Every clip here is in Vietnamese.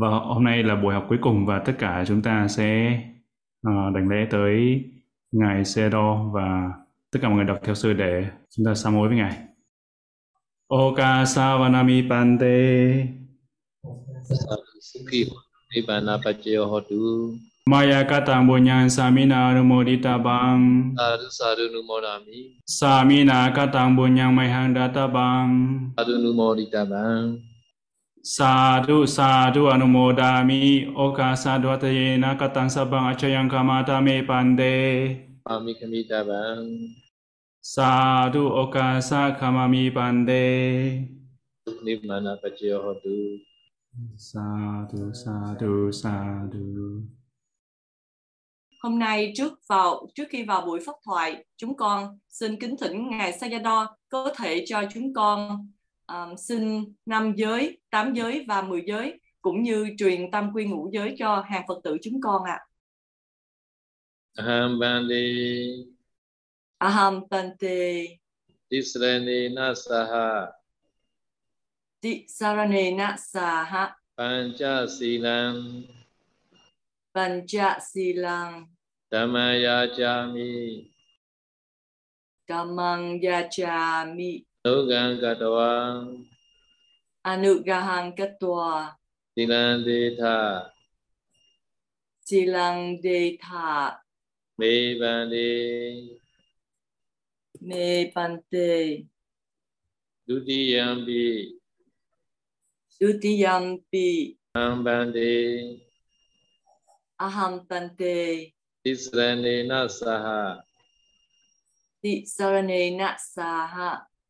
Và hôm nay là buổi học cuối cùng và tất cả chúng ta sẽ ờ, uh, đảnh lễ tới Ngài đo và tất cả mọi người đọc theo sư để chúng ta sám hối với Ngài. Oka Savanami Pante Hotu Maya kata Bunyan Samina Numodita Bang. Sadhu sadu Numodami Samina kata Bunyan Mayhang Data Bang. Sadhu Numodita Bang. Sadhu sadhu anumodami oka sadvatayena katang sabang acayang kamata me pande. Ami kamitabang. Sadhu oka sa kamami pande. Nimana paciyo hotu. Sadhu sadhu sadhu. Hôm nay trước vào trước khi vào buổi pháp thoại, chúng con xin kính thỉnh ngài Sayadaw có thể cho chúng con um, xin năm giới, tám giới và mười giới cũng như truyền tam quy ngũ giới cho hàng Phật tử chúng con ạ. Aham Bande Aham Tante Tisrani Nasaha. Tisarane Nasaha. Pancha Silam Pancha Silang Nugang Katawang Anugahang Katwa Silan Detha Silang Detha Me Bande Me Pante Dutiyampi Dutiyampi Aham Bande Aham Pante Tisrani Nasaha Tisarane Nasaha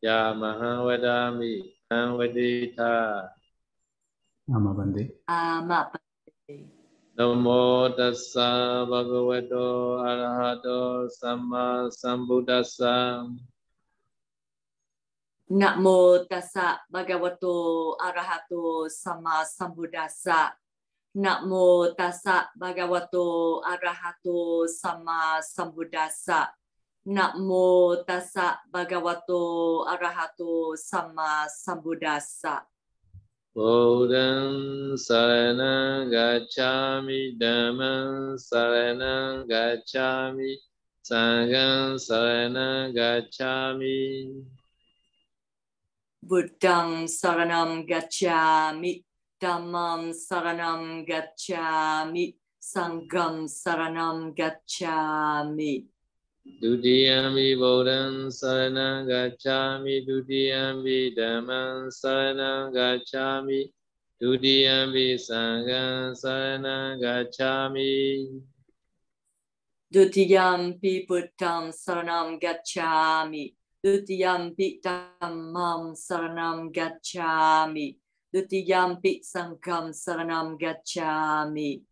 Ya maha wedami, ya wedita. Ama dasa bhagavato arahato sama sambudasa. Namo dasa bhagavato arahato sama sambudasa. Namo dasa bhagavato arahato sama sambudasa. Namo tassa bhagavato arahato sama sambuddhassa. Buddham Saranam Gacchami Dhammam Saranam Gacchami Sangham Saranam Gacchami Buddhang saranam gacchami. Dhammam saranam gacchami. Sangham saranam gacchami. Dutiyampi Buddham Saranam Gacchami Dutiyampi Dhammam Saranam Gacchami Dutiyampi Sangham Saranam Gacchami Dutiyampi Buddham saranam gacchami. Dutiyampi Dhammam saranam gacchami. Dutiyampi Sangham saranam gacchami.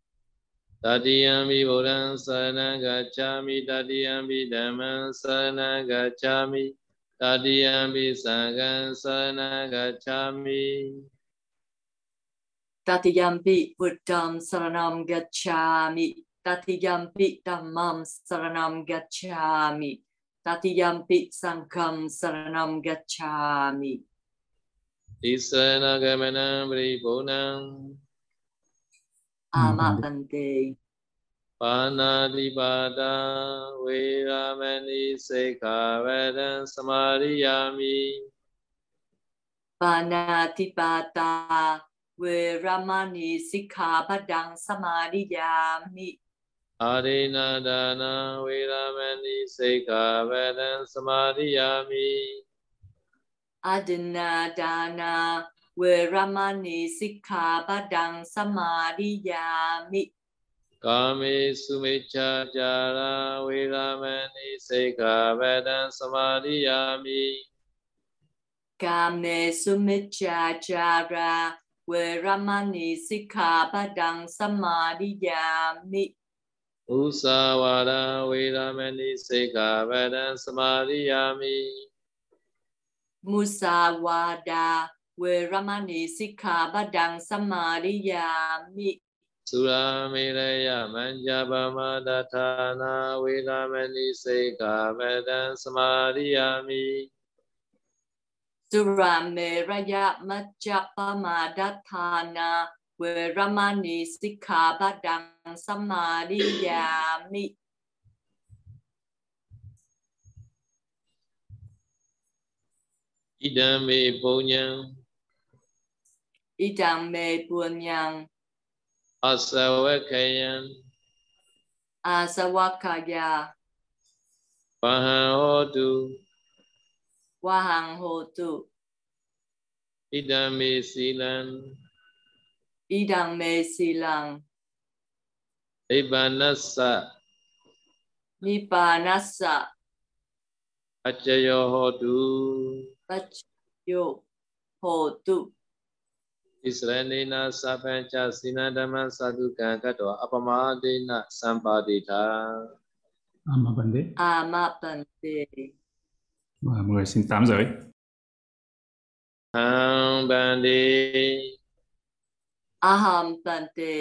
Tatiyampi Buddham Saranam Gacchami Tatiyampi Dhammam Saranam Gacchami Tatiyampi Sangham Saranam Gacchami Tatiyampi Buddham saranam gacchami. Tatiyampi Dhammam saranam gacchami. Tatiyampi Sangham saranam gacchami. Tisana Gamanam Paripurnam Hmm, amat hmm. penting. Panadipada wiramani sekawedan samariyami. Panadipada wiramani sekawedan samariyami. Adinadana wiramani sekawedan samariyami. Adinadana Veramani Sikkhapadang Samadhiyami Kami sumicha jara viramani Sikkhapadang Samadhiyami Kami sumicha jara viramani Sikkhapadang Samadhiyami Usavada viramani Sikkhapadang Samadhiyami Musawada เวรมณีสิกขาบดังสมาริยามิสุรามิเรยมัญญาปมาดทานาเวรามณีสิกขาบดังสมาริยามิสุรามิเรยมัญญาปมาดทานาเวรมณีสิกขาบดังสมาริยามิ Idame Ponyang y mê buồn nhang. À, asawakaya à, asawakaya vahahotu vahanghotu idame silan idame silan ibanasa, nibanassa acayo hotu achayo hotu ဣစရနေနသဗ္ဗံချစိနဓမ္မသတုကံကတောအပမဒိနသံပါတိထာ Ama Bande Amapante và mọi người xin tám giới ဟံဗန္တိ Aham Pante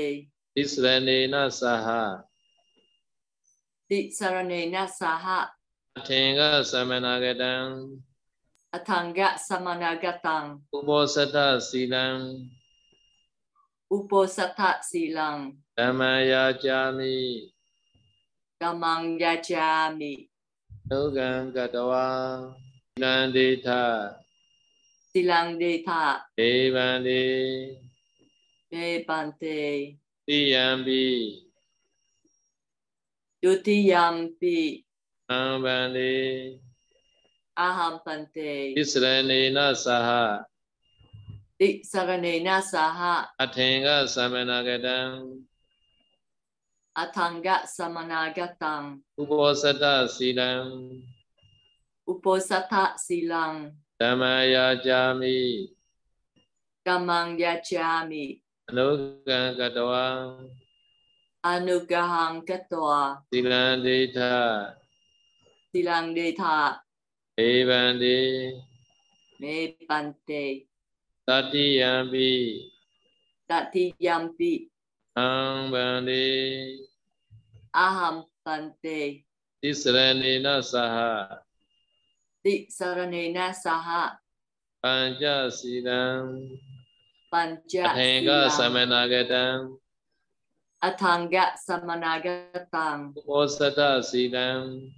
ဣစရနေနသဟ Tisaranena Saha အထင်ကသမဏဂတံ Atanga samanagatang Uposatha silang. Uposatha silang. Dhamayajami. Dhamayajami. Nugang gatawa. Silang dita. Silang dita. Devandi. Devante. Tiyambi. Dutiyampi. Ambandi aham pante isranena saha isaranena saha. Athenga samanagatam. Athanga samanagatam. Uposata silam. Uposata silam. Dhamayajami dhammang yajami anugankatwa anugahang katwa silang dita silang dita Bàn Devande. Devante. Tatiyampi. Tatiyampi. Aham bande. Aham bante. Tisaranena saha. Tisaranena saha. Panchasilam. Panchasilam. Athanga samanagatam. Athanga samanagatam. Uposata silam.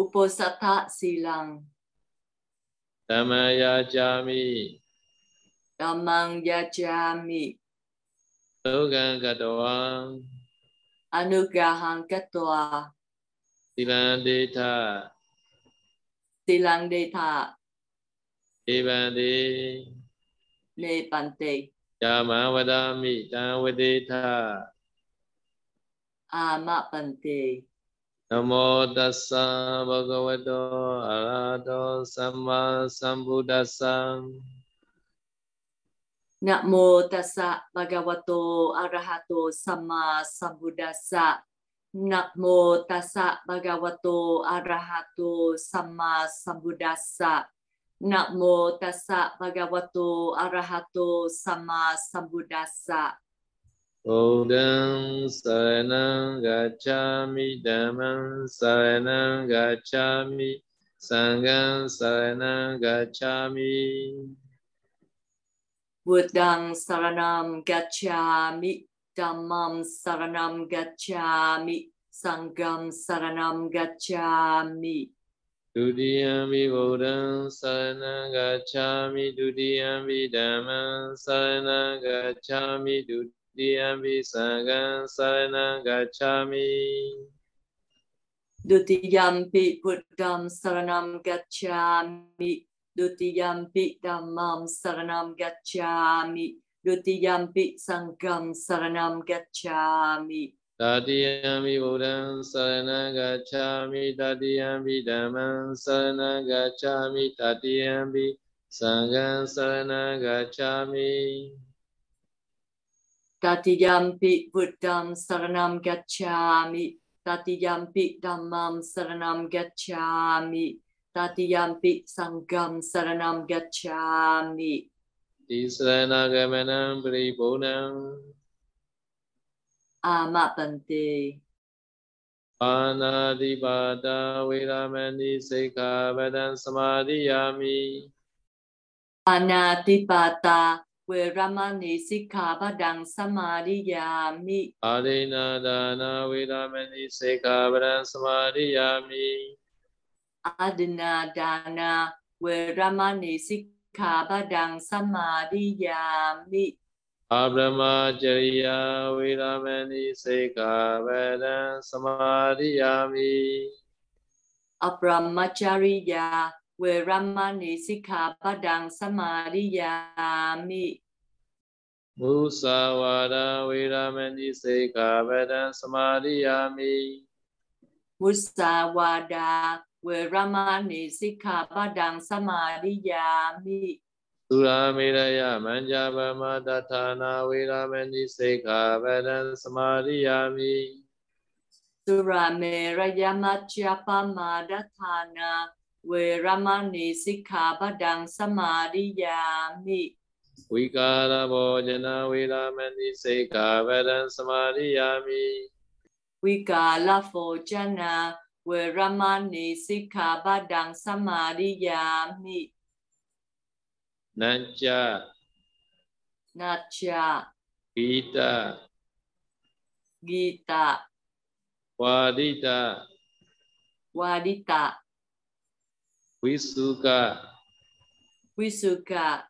Uposatha silang. Dhamayajami. Dhammang yajami. Logang gatoa. Anugahang gatoa. Silang deta. Silang deta. Evandi. Nepante. Yama vadami. Dhamma deta. Ama pante. Namo tassa bhagavato arahato sama sambuddhassa. Namo tassa bhagavato arahato sama sambuddhassa. Namo tassa bhagavato arahato sama sambuddhassa. Namo tassa bhagavato arahato sama sambuddhassa. Udang saranang gacchami dhammang saranang gacchami sanghang saranang gacchami. Buddhang saranam gacchami dhammam saranam gacchami sangham saranam gacchami. Dudiyami Bodham Saranam Gacchami Dudiyami Dhammam Saranam Gacchami Dudiyami Diyampi sangang saranang gacchami. Dutiyampi buddham saranam gacchami. Dutiyampi dhammam saranam gacchami. Dutiyampi sangham saranam gacchami. Tadiyami Buddham Sarana Gacchami Tadiyami Dhammam Sarana Gacchami Tadiyami Sangham Sarana Gacchami Tatiyampi buddham saranam gacchami. Tatiyampi dhammam saranam gacchami. Tatiyampi sanggam saranam gacchami. Disanagamanam paribhunam. Amat penting. Anadipada wiramani sekabadan samadhiyami. Anatipata Where Ramani Sikkhapadang Samadhiyami. Adinadana Vidamani Sikkhapadang Samadhiyami. Adinadana Viramani Sikkhapadang Samadhiyami. Abramacharya Viramani Sikkhapadang Samadhiyami. Abramacharya ะคะวะโตอะระหะโตสัมมาสัมพุทธัสสะนะโมตัสสะภะคะวะโตอะระหะโตสัมมาสัมพุทธัสสะนะโมตัสสะภะคะวะโตอะระหะโตสัมมาสัมพุทธัสสะ ဘုဒ္ဓံသရဏံဂัจฉาမိဓမ္မံသရဏံဂัจฉาမိသံဃံသရဏံဂัจฉาမိ บุตังสรณัมกัจฉ về Ramani Sikha Padang Samadhiyami. Vikara Bojana Viramani Sikha Padang Samadhiyami. Vikala Bojana Về Ramani Sikha Padang Samadhiyami. Nancha. Nancha. Gita. Gita. vadita vadita Wisuka. Wisuka.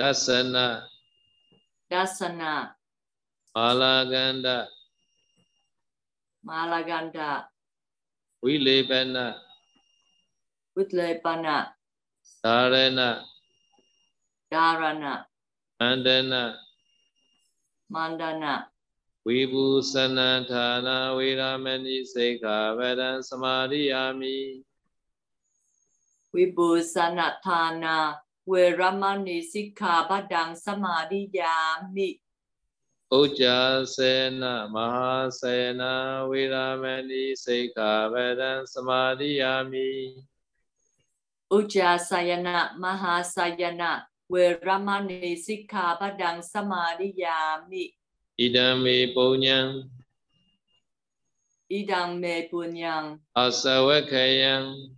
Dasana. Dasana. Malaganda. Malaganda. Wilebana. Wilebana. Darana. Darana. Mandana. Mandana. ဝိဘူးသနံဌာနဝေရမဏိစေခဝရံသမာရိယာမိ Paripurnam Amapante Anadipata Viramani Sikkhapadam Samadhiyami Sikkhapadang Samadhiyami Adina Dana Viramani Sikkhapadam Samadhiyami Veramani Sikkhapadang Samadhiyami Abramacharya Viramani Sikkhapadam Samadhiyami Ujjasena Mahasena Ujjasayana Mahasayana Samadhiyami Idami Punyam. Idang me punyang Asawakayam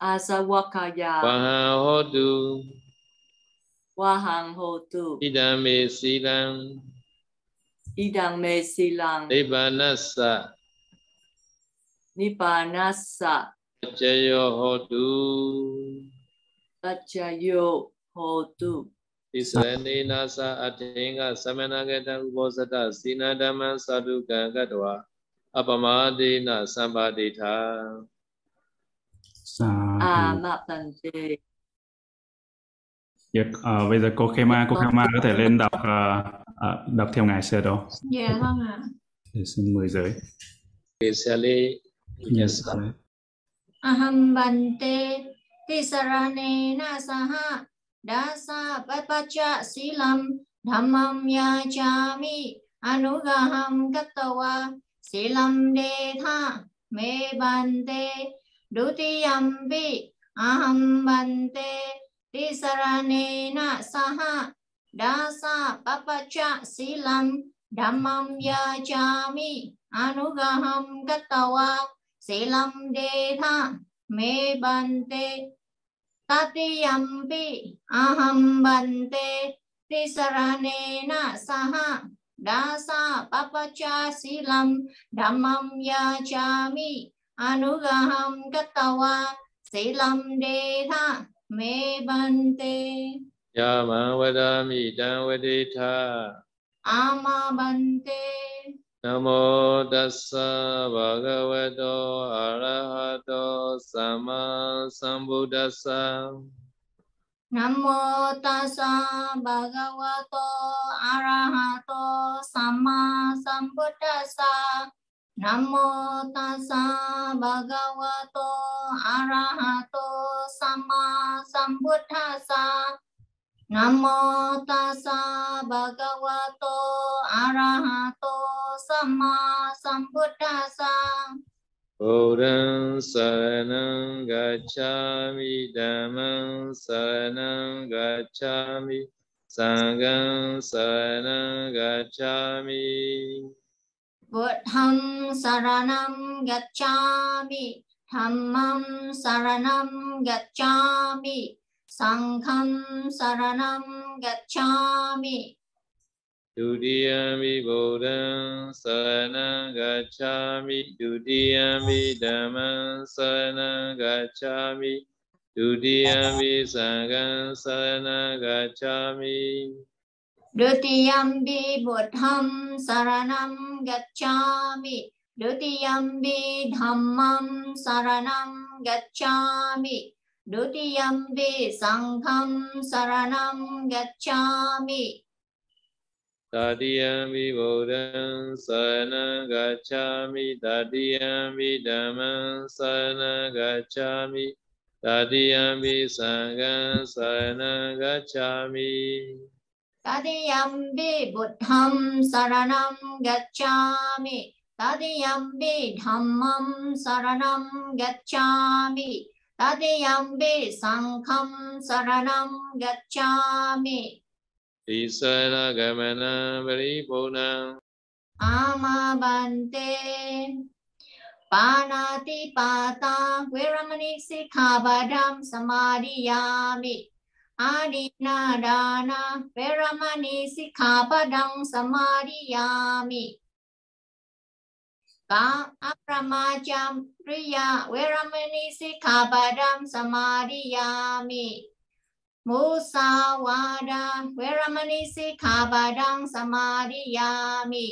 Asawakaya. Wahang hotu. Wahang hodu Idam me silang. Idam me silang. Nibanasa. Nibanasa. Pajayo hodu Pajayo hodu Isleni nasa atinga samanagata ubosata sinadama sadhuka apa madi na sampadita. à mà thần từ Dạ, uh, bây giờ cô Khema, cô Khema có thể lên đọc uh, uh, đọc theo ngài sơ đó. Dạ vâng ạ. Để xin mời giới. Kesale yasa. Aham bante tisarane nasaha dasa papacha silam dhammam yachami anugaham kattawa silam detha me bante dutiyampi aham bante tisarane saha dasa papacha silam dhammam yachami anugaham gattawa silam detha me bante tatiyampi aham bante tisaranena saha dasa papacha silam dhammam yachami anugaham kattawa silam de tha me bante Yama vadami dan vadita ama bante Namo tassa bhagavato arahato sama sambuddhassa. Namo tassa bhagavato arahato sama sambuddhassa Namo tassa bhagavato arahato sama sambuddhassa Namo tassa bhagavato arahato sama sambuddhasa. Buddhaṃ saranam gacchami, Dhammam saranam gacchami Sanghaṃ saranam gacchami Buddham saranam gacchami, Dhammam saranam gacchami Sangham saranam gacchami. Dutiyampi Bodham saranam gacchami Dutiyampi Dhammam saranam gacchami Dutiyampi Sanghaṃ saranam gacchami. Dutiyambi Buddham saranam gacchami. Dutiyambi Dhammam saranam gacchami. Dutiyambi Sangham saranam gacchami. Tatiyampi Buddhaṃ saranam gacchami. Tatiyampi Dhammam saranam gacchami. Tatiyampi Sanghaṃ saranam gacchami. Tadiyambi Buddham saranam gacchami. Tadiyambi Dhammam saranam gacchami. Tadiyambi Sangham saranam gacchami. Tisara gamana paripurna. Amabante. Panati pata Viramani sikkhabadam samadhiyami อาดีนาดานาเวรมณีสิกขาปดังสมาดิยามิกาอัปรมาจามริยาเวรมณีสิกขาปดังสมาดิยามิมุสาวาดาเวรมณีสิกขาปดังสมาดิยามิ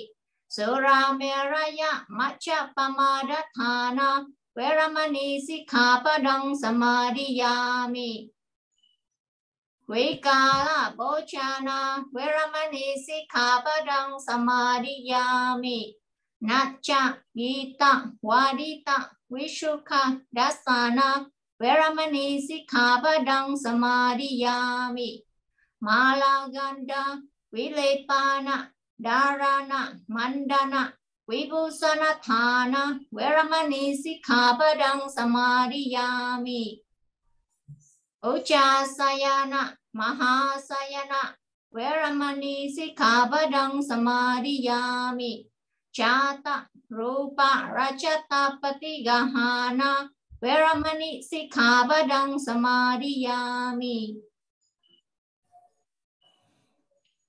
สุราเมรยะมัชฌปมาดทานาเวรมณีสิกขาปดังสมาดิยามิ Vikala Bochana Viramani sikkhapadam samadhiyami, Natcha Gita Wadita Vishukha Dasana, Viramani sikkhapadam samadhiyami Malaganda Vilepana, Dharana Mandana Vibhusana Thana Viramani sikkhapadam samadhiyami. Uchasayana, Mahasayana, Veramani sikkhapadam samadhiyami, Chata Rupa Rachata Patigahana Veramani sikkhapadam samadhiyami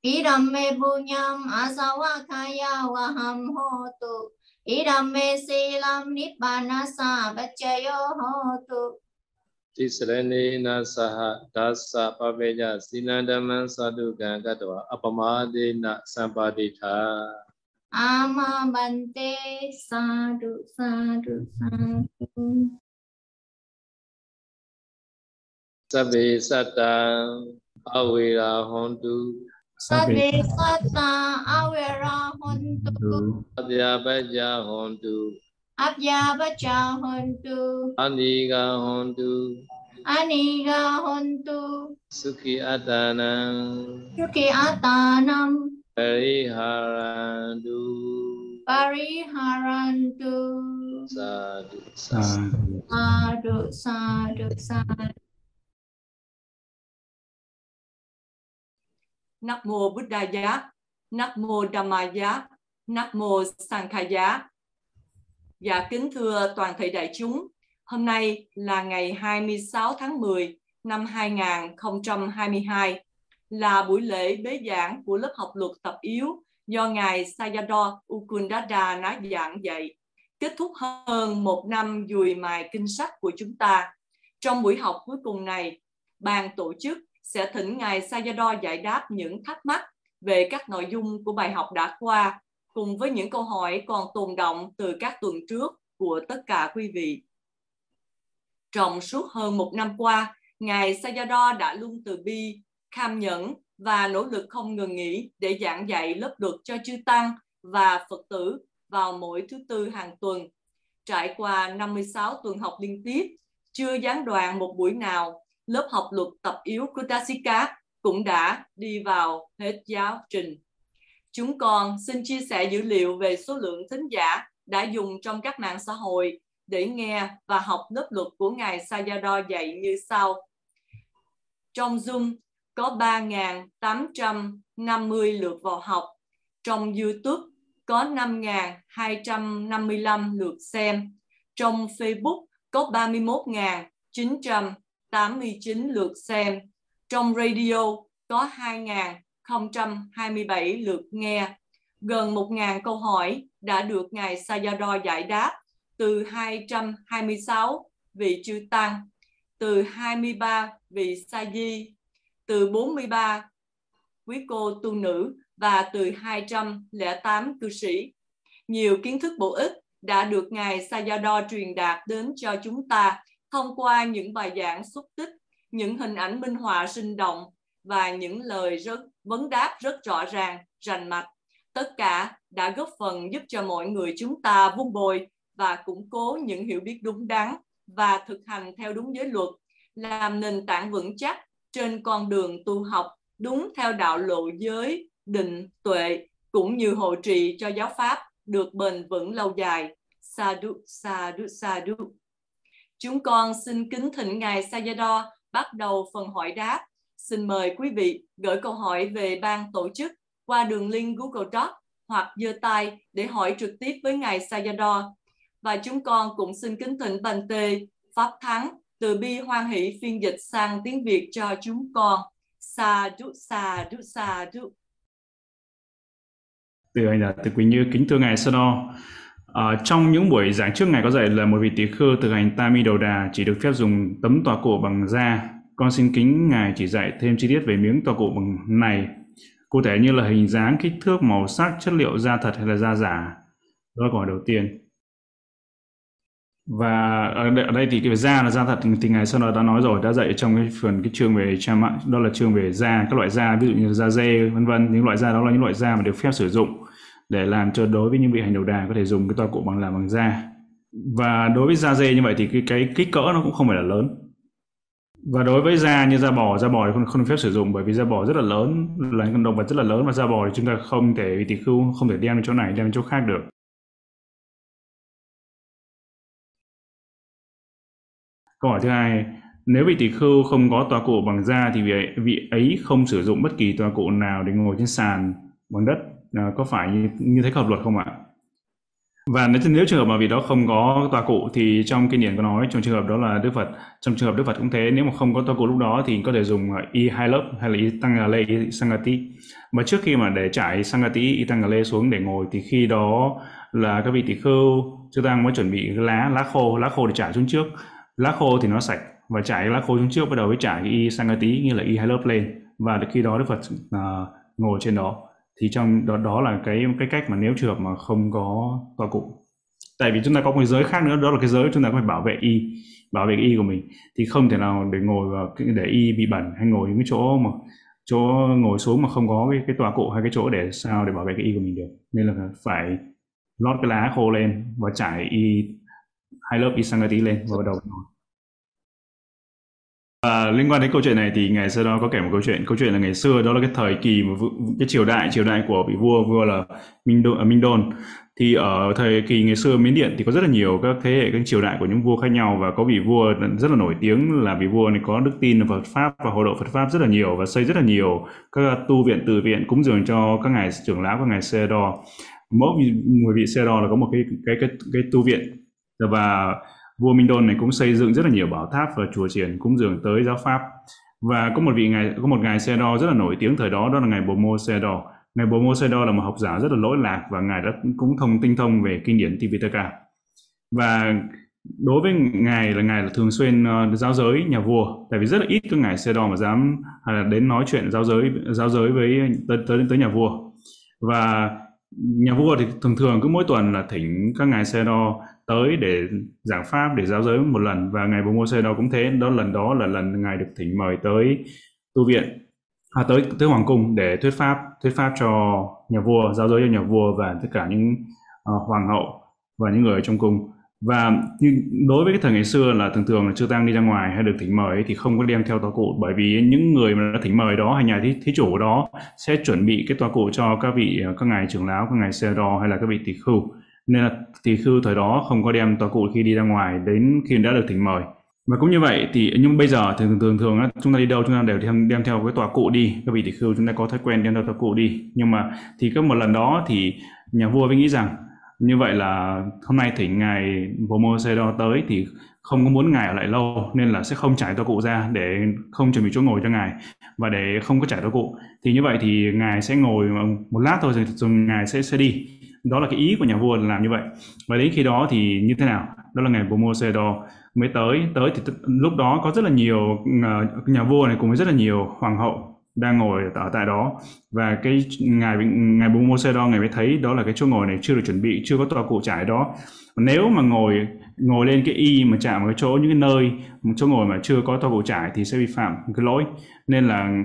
Idam me punyam asawakaya waham hotu. Idam me silam nippanasa bacchayo hotu. တိစရဏေနသဟဒါသပပေညဇိနန္တမံသတုကံကတဝအပမာဒေနသံပါတိထာအာမဘန္တေသာဓုသာဓုသာဓုသဗ္ဗေသတ္တံအဝေရာဟွန်တုသဗ္ဗေသတ္တံအဝေရာဟွန်တုအပြပကြဟွန်တု Abya bacha hontu. aniga hontu Aniga hontu. sukhi attanam Yuki atanam. pariharantu Pariharantu. sadhu sadhu Sadhu. Sadhu, sadhu. Nam mô Buddha giá, Nam mô Dhamma giá, Nam mô Sankha giá. Dạ kính thưa toàn thể đại chúng, hôm nay là ngày 26 tháng 10 năm 2022 là buổi lễ bế giảng của lớp học luật tập yếu do ngài Sayadaw Ukundada nói giảng dạy. kết thúc hơn một năm dùi mài kinh sách của chúng ta. Trong buổi học cuối cùng này, ban tổ chức sẽ thỉnh Ngài Sayadaw giải đáp những thắc mắc về các nội dung của bài học đã qua, cùng với những câu hỏi còn tồn động từ các tuần trước của tất cả quý vị. Trong suốt hơn một năm qua, Ngài Sayadaw đã luôn từ bi, kham nhẫn và nỗ lực không ngừng nghỉ để giảng dạy lớp luật cho chư Tăng và Phật tử vào mỗi thứ tư hàng tuần. Trải qua 56 tuần học liên tiếp, chưa gián đoạn một buổi nào, lớp học luật tập yếu của Dasika cũng đã đi vào hết giáo trình. Chúng con xin chia sẻ dữ liệu về số lượng thính giả đã dùng trong các mạng xã hội để nghe và học lớp luật của Ngài Sayadaw dạy như sau. Trong Zoom, có 3.850 lượt vào học. Trong YouTube, có 5.255 lượt xem. Trong Facebook, có 31.989 lượt xem. Trong radio, có 2.027 lượt nghe. Gần 1.000 câu hỏi đã được Ngài Sayadaw giải đáp từ 226 vị chư tăng, từ 23 vị sa di, từ 43 quý cô tu nữ và từ 208 cư sĩ. Nhiều kiến thức bổ ích đã được Ngài Sayadaw truyền đạt đến cho chúng ta thông qua những bài giảng xúc tích, những hình ảnh minh họa sinh động và những lời rất vấn đáp rất rõ ràng, rành mạch. Tất cả đã góp phần giúp cho mọi người chúng ta vun bồi và củng cố những hiểu biết đúng đắn và thực hành theo đúng giới luật, làm nền tảng vững chắc trên con đường tu học đúng theo đạo lộ giới, định, tuệ, cũng như hộ trì cho giáo pháp được bền vững lâu dài. Sadhu, sadhu, sadhu. Chúng con xin kính thỉnh Ngài Sayadaw bắt đầu phần hỏi đáp. Xin mời quý vị gửi câu hỏi về ban tổ chức qua đường link Google Doc hoặc giơ tay để hỏi trực tiếp với Ngài Sayadaw và chúng con cũng xin kính thỉnh Bành Tê, Pháp Thắng, từ bi hoan hỷ phiên dịch sang tiếng Việt cho chúng con. Sa đu sa đu sa đu. Từ anh là từ quý Như kính thưa ngài Sano. À, trong những buổi giảng trước ngài có dạy là một vị tỷ khưu thực hành Tami đầu đà chỉ được phép dùng tấm tòa cổ bằng da. Con xin kính ngài chỉ dạy thêm chi tiết về miếng tòa cổ bằng này. Cụ thể như là hình dáng, kích thước, màu sắc, chất liệu da thật hay là da giả. Đó là câu hỏi đầu tiên và ở đây thì cái da là da thật thì ngài sau đó đã nói rồi đã dạy trong cái phần cái chương về cha mạng đó là chương về da các loại da ví dụ như da dê vân vân những loại da đó là những loại da mà được phép sử dụng để làm cho đối với những vị hành đầu đà có thể dùng cái toa cụ bằng làm bằng da và đối với da dê như vậy thì cái cái kích cỡ nó cũng không phải là lớn và đối với da như da bò da bò thì không không phép sử dụng bởi vì da bò rất là lớn là những con động vật rất là lớn và da bò thì chúng ta không thể thì không không thể đem đến chỗ này đem đến chỗ khác được Câu hỏi thứ hai, nếu vị tỷ khưu không có tòa cụ bằng da thì vị ấy, vị ấy không sử dụng bất kỳ tòa cụ nào để ngồi trên sàn bằng đất à, có phải như, như thế hợp luật không ạ? Và nếu, nếu trường hợp mà vì đó không có tòa cụ thì trong kinh điển có nói trong trường hợp đó là Đức Phật trong trường hợp Đức Phật cũng thế nếu mà không có tòa cụ lúc đó thì có thể dùng à, y hai lớp hay là y tăng lê y sangati. Mà trước khi mà để trải sangati y tăng lê xuống để ngồi thì khi đó là các vị tỷ khưu chúng ta mới chuẩn bị lá lá khô lá khô để trải xuống trước. Lá khô thì nó sạch và trải lá khô xuống trước bắt đầu mới trải y sang như là y hai lớp lên. Và khi đó đức phật uh, ngồi trên đó thì trong đó đó là cái cái cách mà nếu trường hợp mà không có tọa cụ. Tại vì chúng ta có một giới khác nữa, đó là cái giới chúng ta phải bảo vệ y, bảo vệ cái y của mình. Thì không thể nào để ngồi vào để y bị bẩn hay ngồi những cái chỗ mà, chỗ ngồi xuống mà không có cái cái tòa cụ hay cái chỗ để sao để bảo vệ cái y của mình được. Nên là phải lót cái lá khô lên và trải y, hai lớp y sangatiti lên và bắt đầu À, liên quan đến câu chuyện này thì ngày xưa đó có kể một câu chuyện. Câu chuyện là ngày xưa đó là cái thời kỳ mà cái triều đại triều đại của vị vua vua là Minh Đôn, à, Minh Đôn. Thì ở thời kỳ ngày xưa Miến Điện thì có rất là nhiều các thế hệ các triều đại của những vua khác nhau và có vị vua rất là nổi tiếng là vị vua này có đức tin Phật pháp và hộ độ Phật pháp rất là nhiều và xây rất là nhiều các tu viện từ viện cúng dường cho các ngài trưởng lão các ngài xe đo. Mỗi người vị xe đo là có một cái cái cái cái tu viện. Và vua Minh Đôn này cũng xây dựng rất là nhiều bảo tháp và chùa triển cúng dường tới giáo pháp. Và có một vị ngài có một ngài xe đo rất là nổi tiếng thời đó đó là ngài Bồ Mô xe đo. Ngài Bồ Mô xe đo là một học giả rất là lỗi lạc và ngài đã cũng thông tinh thông về kinh điển Tipitaka và đối với ngài là ngài là thường xuyên ờ, uh, giao giới nhà vua tại vì rất là ít các ngài xe đo mà dám hay là đến nói chuyện giao giới giao giới với tới tới tới nhà vua. Và nhà vua thì thường thường cứ mỗi tuần là thỉnh các ngài xe đo tới để giảng pháp để giáo giới một lần. Và ngài bồ mô xe đó cũng thế. Đó lần đó là lần ngài được thỉnh mời tới tu viện à, tới tới hoàng cung để thuyết pháp thuyết pháp cho nhà vua giáo giới cho nhà vua và tất cả những uh, hoàng hậu và những người ở trong cung. Và nhưng đối với cái thời ngày xưa là thường thường là chưa tăng đi ra ngoài hay được thỉnh mời thì không có đem theo tòa cụ. Bởi vì những người mà đã thỉnh mời đó hay nhà thí, thí chủ đó sẽ chuẩn bị cái tòa cụ cho các vị ờ, các ngài trưởng lão các ngài xe đo hay là các vị tỷ khưu nên là tỳ khưu thời đó không có đem tòa cụ khi đi ra ngoài đến khi đã được thỉnh mời. Và cũng như vậy thì nhưng bây giờ thì thường thường thường chúng ta đi đâu chúng ta đều đem, đem theo cái tòa cụ đi. Các vị tỷ khưu chúng ta có thói quen đem theo tòa cụ đi. Nhưng mà thì có một lần đó thì nhà vua mới nghĩ rằng như vậy là hôm nay thỉnh ngài Pomosedo tới thì không có muốn ngài ở lại lâu nên là sẽ không trải tòa cụ ra để không chuẩn bị chỗ ngồi cho ngài và để không có trải tòa cụ. Thì như vậy thì ngài sẽ ngồi một lát thôi rồi, rồi ngài sẽ sẽ đi đó là cái ý của nhà vua là làm như vậy. Và đến khi đó thì như thế nào? Đó là ngài Pomosedo mới tới. Tới thì lúc đó có rất là nhiều ờ, nhà vua này cùng với rất là nhiều hoàng hậu đang ngồi ở tại đó. Và cái ngài ngài bố mô đo ngài mới thấy đó là cái chỗ ngồi này chưa được chuẩn bị, chưa có tòa cụ trải đó. Nếu mà ngồi ngồi lên cái y mà chạm vào cái chỗ, những cái nơi, một chỗ ngồi mà chưa có tòa cụ trải thì sẽ vi phạm cái lỗi. Nên là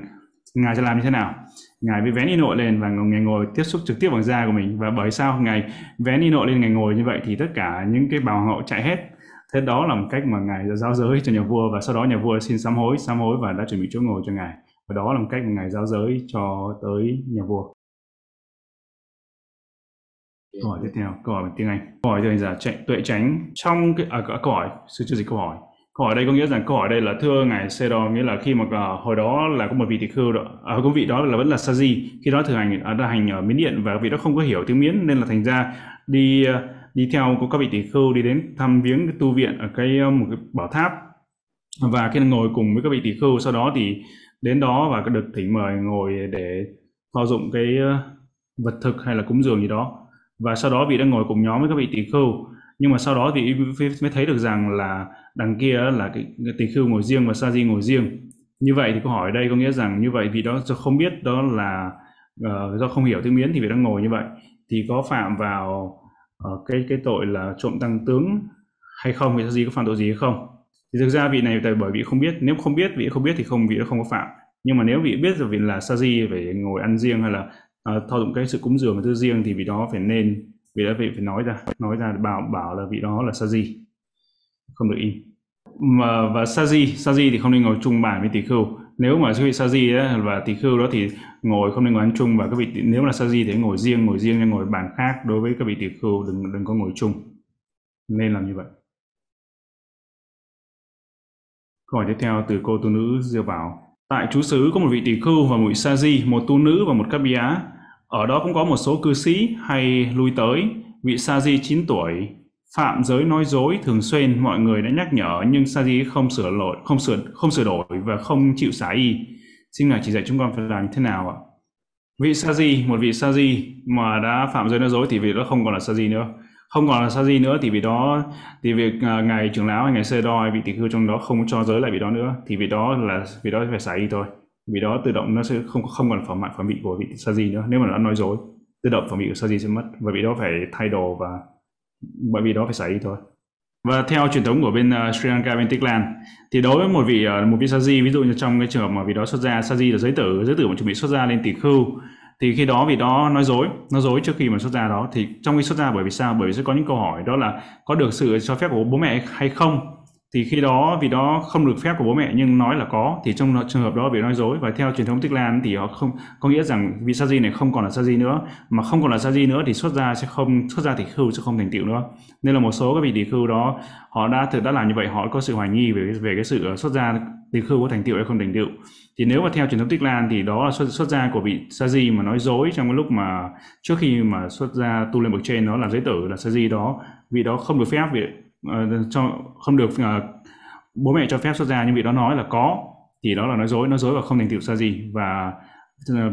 ngài sẽ làm như thế nào? Ngài mới vén y nội lên và ngài ngồi tiếp xúc trực tiếp bằng da của mình. Và bởi sao ngài vén y nội lên ngài ngồi như vậy thì tất cả những cái bào hậu chạy hết. Thế đó là một cách mà ngài giao giới cho nhà vua và sau đó nhà vua xin sám hối sám hối và đã chuẩn bị chỗ ngồi cho ngài. Và đó là một cách mà ngài giáo giới cho tới nhà vua. Câu hỏi tiếp theo câu hỏi bằng tiếng anh. Câu hỏi từ giả là tuệ tránh trong cái à, câu hỏi sư chưa dịch câu hỏi câu hỏi đây có nghĩa rằng câu hỏi đây là thưa ngài Sedo nghĩa là khi mà uh, hồi đó là có một vị tỷ khưu đó à, công vị đó là vẫn là Saji khi đó thực hành à, ở hành ở miến điện và vị đó không có hiểu tiếng miến nên là thành ra đi uh, đi theo của các vị tỷ khưu đi đến thăm viếng cái tu viện ở cái một cái bảo tháp. Và khi ngồi cùng với các vị tỷ khưu sau đó thì đến đó và được thỉnh mời ngồi để thọ dụng cái vật thực hay là cúng dường gì đó. Và sau đó vị đã ngồi cùng nhóm với các vị tỷ khưu nhưng mà sau đó thì mới thấy được rằng là đằng kia là cái, cái tỷ khưu ngồi riêng và sa di ngồi riêng. Như vậy thì câu hỏi ở đây có nghĩa rằng như vậy vì đó không biết đó là uh, do không hiểu tiếng miến thì vì đang ngồi như vậy. Thì có phạm vào uh, cái cái tội là trộm tăng tướng hay không thì sa di có phạm tội gì hay không? Thì thực ra vị này tại bởi vị không biết nếu không biết vị không biết thì không vị nó không có phạm. Nhưng mà nếu vị biết rồi vị là sa di phải ngồi ăn riêng hay là uh, thao dụng cái sự cúng dường tư riêng thì vị đó phải nên vì đó vị phải nói ra nói ra bảo bảo là vị đó là sa di không được im mà và sa di sa di thì không nên ngồi chung bàn với tỷ khưu nếu mà vị sa di và tỷ khưu đó thì ngồi không nên ngồi ăn chung và các vị nếu là sa di thì ngồi riêng ngồi riêng nên ngồi bàn khác đối với các vị tỷ khưu đừng đừng có ngồi chung nên làm như vậy Câu hỏi tiếp theo từ cô tu nữ Diêu Bảo. Tại chú xứ có một vị tỷ khưu và một vị sa di, một tu nữ và một cấp bia. Ở đó cũng có một số cư sĩ hay lui tới. Vị sa di 9 tuổi, phạm giới nói dối thường xuyên mọi người đã nhắc nhở nhưng sa di không sửa lỗi, không sửa không sửa đổi và không chịu xả y. Xin ngài chỉ dạy chúng con phải làm thế nào ạ? Vị sa di, một vị sa di mà đã phạm giới nói dối thì vị đó không còn là sa di nữa không còn là sa di nữa thì vì đó thì việc uh, ngài trưởng lão hay ngài sê đo vị tỷ khưu trong đó không cho giới lại vị đó nữa thì vì đó là vì đó phải xả y thôi vì đó tự động nó sẽ không không còn phẩm mạng phẩm vị của vị sa di nữa nếu mà nó nói dối tự động phẩm vị của sa di sẽ mất và vì đó phải thay đồ và bởi vì đó phải xả y thôi. Và theo truyền thống của bên uh, Sri Lanka bên Tích Lan thì đối với một vị uh, một vị sa di ví dụ như trong cái trường hợp mà vị đó xuất gia sa di là giới tử giới tử mà chuẩn bị xuất gia lên tỷ khưu thì khi đó vị đó nói dối nói dối trước khi mà xuất gia đó thì trong khi xuất gia bởi vì sao? Bởi vì sẽ có những câu hỏi đó là có được sự cho phép của bố mẹ hay không? Thì khi đó vì đó không được phép của bố mẹ nhưng nói là có. Thì trong trường hợp đó bị nói dối. Và theo truyền thống Tích Lan thì họ không có nghĩa rằng vị sa di này không còn là sa di nữa. Mà không còn là sa di nữa thì xuất gia sẽ không xuất gia thì khưu sẽ không thành tựu nữa. Nên là một số các vị tỳ khưu đó họ đã thực đã làm như vậy. Họ có sự hoài nghi về về cái sự ờ, xuất gia tỳ khưu có thành tựu hay không thành tựu. Thì nếu mà theo truyền thống Tích Lan thì đó là xuất, xuất gia của vị sa di mà nói dối trong cái lúc mà trước khi mà xuất gia tu lên bậc trên nó là giấy tử là sa di đó. Vị đó không được phép vị Ờ, cho không được uh, bố mẹ cho phép xuất gia nhưng vị đó nói là có. Thì đó là nói dối nói dối và không thành tựu sa di. Và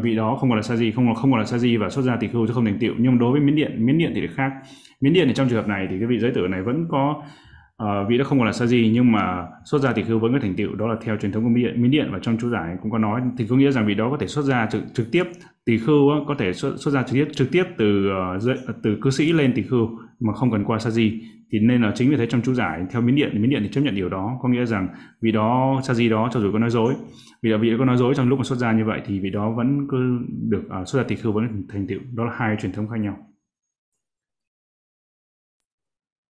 vị đó không gọi là sa di không không gọi là sa di và xuất gia tỳ khưu chứ không thành tựu. Nhưng đối với miến điện miến điện thì khác. Miến điện thì trong trường hợp này thì cái vị giới tử này vẫn có uh, vị đó không còn là sa di nhưng mà xuất gia tỳ khưu vẫn có thành tựu. Đó là theo truyền thống của miến điện miến điện và trong chú giải cũng có nói. Thì có nghĩa rằng vị đó có thể xuất gia trực, trực tiếp tỳ khưu có thể xuất, xuất gia trực tiếp trực tiếp từ uh, từ cư sĩ lên tỳ khưu mà không cần qua sa di thì nên là chính vì thế trong chú giải theo miến điện thì miến điện thì chấp nhận điều đó. Có nghĩa rằng vì đó sa di đó cho dù có nói dối vì là vị có nói dối trong lúc mà xuất gia như vậy thì vì đó vẫn cứ được uh, xuất gia tỳ khưu vẫn thành tựu. Đó là hai truyền thống khác nhau.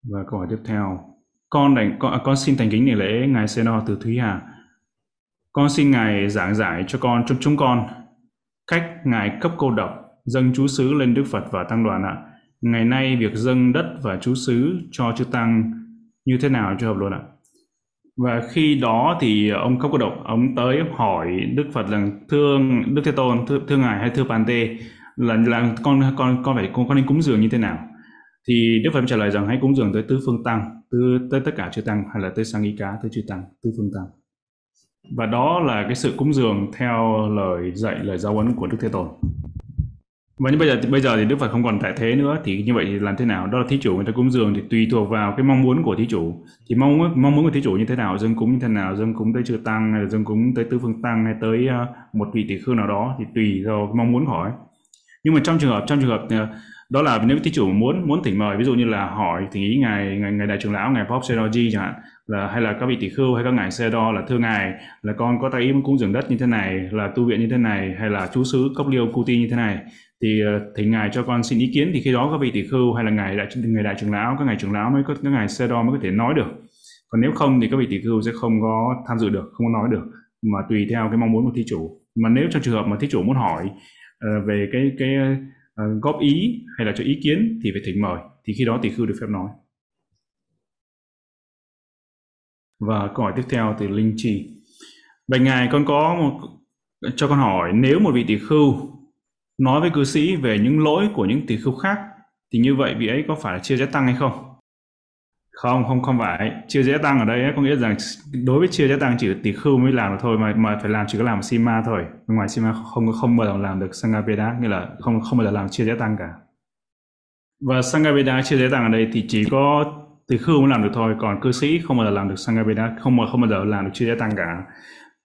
Và câu hỏi tiếp theo. Con đành con, à, con xin thành kính để lễ ngài Seno từ Thúy Hà. Con xin ngài giảng giải cho con chúng chúng con cách ngài cấp cô độc dâng chú xứ lên Đức Phật và tăng đoàn ạ. à ngày nay việc dâng đất và chú xứ cho chư tăng như thế nào cho hợp luôn ạ? Và khi đó thì ông khóc cô độc ông tới hỏi đức phật rằng thưa đức thế tôn thưa, thưa ngài hay thưa pante là là con con con phải con, con nên cúng dường như thế nào? Thì đức phật trả lời rằng hãy cúng dường tới tứ phương tăng tứ tới tất cả chư tăng hay là tới sang y cá tới chư tăng tứ phương tăng. Và đó là cái sự cúng dường theo lời dạy lời giáo huấn của đức thế tôn và như bây giờ bây giờ thì Đức Phật không còn tại thế nữa thì như vậy thì làm thế nào? Đó là thí chủ người ta cúng dường thì tùy thuộc vào cái mong muốn của thí chủ. Thì mong mong muốn của thí chủ như thế nào, dâng cúng như thế nào, dâng cúng tới chư tăng hay là dâng cúng tới tứ phương tăng hay tới ờ, một vị tỷ khưu nào đó thì tùy vào mong muốn hỏi. Nhưng mà trong trường hợp trong trường hợp ờ, đó là nếu thí chủ muốn muốn thỉnh mời ví dụ như là hỏi thì ý ngài ngài, ngài đại trưởng lão ngài Pop Seroji chẳng hạn là hay là các vị tỷ khưu hay các ngài xe đo là thưa ngài là con có tay ý muốn cúng dường đất như thế này là tu viện như thế này hay là chú xứ cốc liêu cu ti như thế này thì ờ, thầy thỉnh ngài cho con xin ý kiến. Thì khi đó các vị tỷ khưu hay là ngài đại người đại trưởng lão các ngài trưởng lão mới có các ngài xe đo mới có thể nói được. Còn nếu không thì các vị tỷ khưu sẽ không có tham dự được không có nói được mà tùy theo cái mong muốn của thí chủ. Mà nếu trong trường hợp mà thí chủ muốn hỏi uh, về cái cái uh, góp ý hay là cho ý kiến thì phải thỉnh mời. Thì khi đó tỷ khưu được phép nói. Và câu hỏi tiếp theo từ linh chi. Bạch ngài con có một cho con hỏi nếu một vị tỷ khưu nói với cư sĩ về những lỗi của những tỷ khưu khác thì như vậy vị ấy có phải là chia rẽ tăng hay không? Không không không phải. Chia rẽ tăng ở đây ấy, có nghĩa rằng đối với chia rẽ tăng chỉ tỷ khưu mới làm được thôi mà mà phải làm chỉ có làm sima thôi. Ngoài sima không không bao giờ làm được sangapeda nghĩa là không không bao giờ làm chia rẽ tăng cả. Và sangapeda chia rẽ tăng ở đây thì chỉ có tỷ khưu mới làm được thôi còn cư sĩ không bao giờ làm được sangapeda không không bao giờ làm được chia rẽ tăng cả